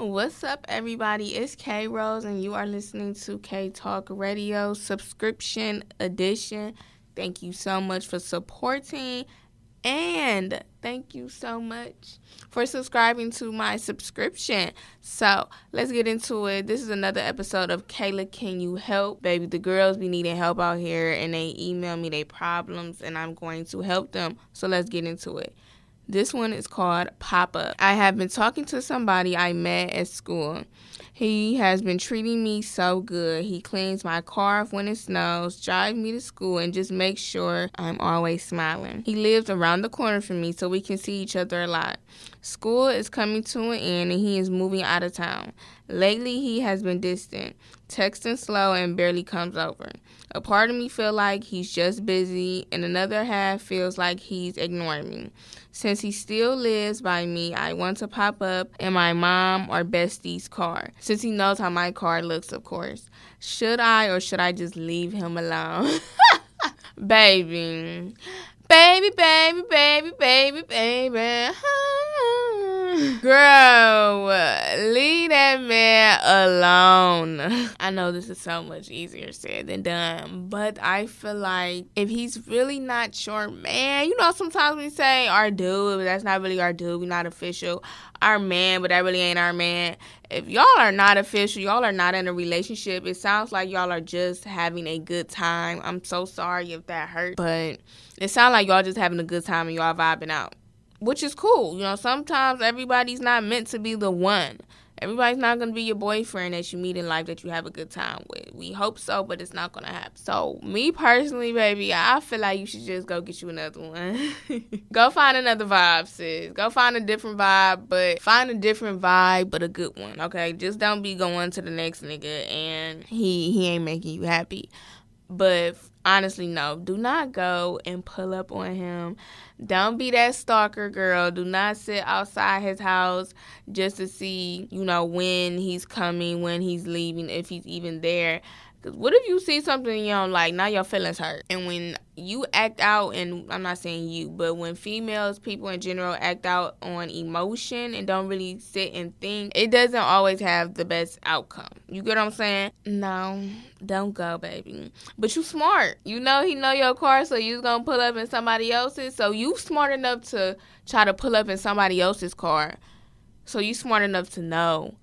What's up, everybody? It's Kay Rose, and you are listening to K Talk Radio subscription edition. Thank you so much for supporting, and thank you so much for subscribing to my subscription. So let's get into it. This is another episode of Kayla Can You Help? Baby, the girls be needing help out here, and they email me their problems, and I'm going to help them. So let's get into it. This one is called Pop Up. I have been talking to somebody I met at school. He has been treating me so good. He cleans my car when it snows, drives me to school, and just makes sure I'm always smiling. He lives around the corner from me so we can see each other a lot. School is coming to an end and he is moving out of town. Lately, he has been distant, texting slow, and barely comes over. A part of me feel like he's just busy, and another half feels like he's ignoring me. Since he still lives by me, I want to pop up in my mom or bestie's car. Since he knows how my car looks, of course. Should I or should I just leave him alone? baby. Baby, baby, baby, baby, baby. Girl, leave that man alone. I know this is so much easier said than done, but I feel like if he's really not your man, you know, sometimes we say our dude, but that's not really our dude. We're not official. Our man, but that really ain't our man. If y'all are not official, y'all are not in a relationship, it sounds like y'all are just having a good time. I'm so sorry if that hurt, but it sounds like y'all just having a good time and y'all vibing out which is cool. You know, sometimes everybody's not meant to be the one. Everybody's not going to be your boyfriend that you meet in life that you have a good time with. We hope so, but it's not going to happen. So, me personally, baby, I feel like you should just go get you another one. go find another vibe, sis. Go find a different vibe, but find a different vibe, but a good one, okay? Just don't be going to the next nigga and he he ain't making you happy. But honestly, no. Do not go and pull up on him. Don't be that stalker girl. Do not sit outside his house just to see, you know, when he's coming, when he's leaving, if he's even there. Cause what if you see something you don't like? Now your feelings hurt. And when you act out, and I'm not saying you, but when females, people in general, act out on emotion and don't really sit and think, it doesn't always have the best outcome. You get what I'm saying? No, don't go, baby. But you smart. You know he know your car, so you gonna pull up in somebody else's. So you smart enough to try to pull up in somebody else's car. So you smart enough to know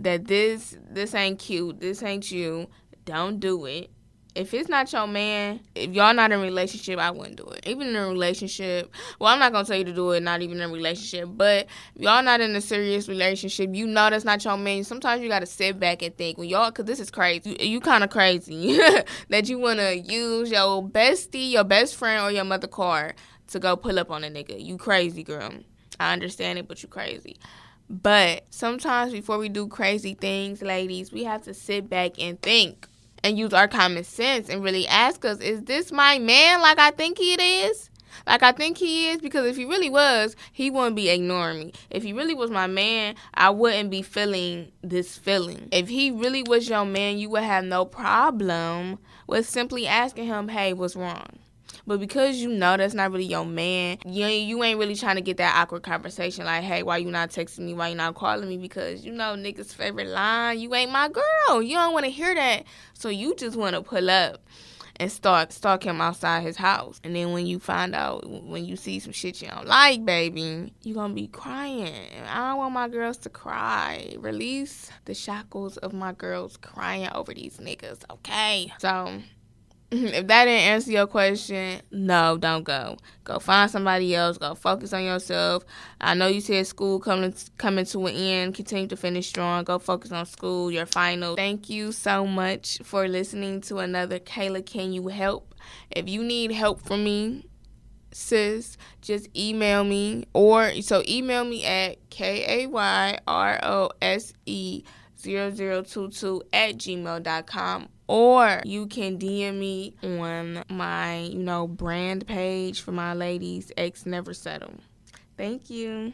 that this this ain't cute. This ain't you don't do it. If it's not your man, if y'all not in a relationship, I wouldn't do it. Even in a relationship, well, I'm not gonna tell you to do it. Not even in a relationship, but y'all not in a serious relationship, you know that's not your man. Sometimes you gotta sit back and think when y'all, cause this is crazy. You, you kind of crazy that you wanna use your bestie, your best friend, or your mother car to go pull up on a nigga. You crazy, girl. I understand it, but you crazy. But sometimes before we do crazy things, ladies, we have to sit back and think and use our common sense and really ask us, is this my man like I think he is? Like I think he is because if he really was, he wouldn't be ignoring me. If he really was my man, I wouldn't be feeling this feeling. If he really was your man, you would have no problem with simply asking him, "Hey, what's wrong?" But because you know that's not really your man, you you ain't really trying to get that awkward conversation like, hey, why you not texting me? Why you not calling me? Because you know niggas' favorite line, you ain't my girl. You don't want to hear that. So you just want to pull up and start stalk him outside his house. And then when you find out, when you see some shit you don't like, baby, you gonna be crying. I don't want my girls to cry. Release the shackles of my girls crying over these niggas, okay? So if that didn't answer your question, no, don't go. Go find somebody else. Go focus on yourself. I know you said school coming coming to an end. Continue to finish strong. Go focus on school, your final. Thank you so much for listening to another Kayla. Can you help? If you need help from me, sis, just email me or so email me at k a y r o s e 0022 at gmail.com or you can DM me on my, you know, brand page for my ladies, X Never Settle. Thank you.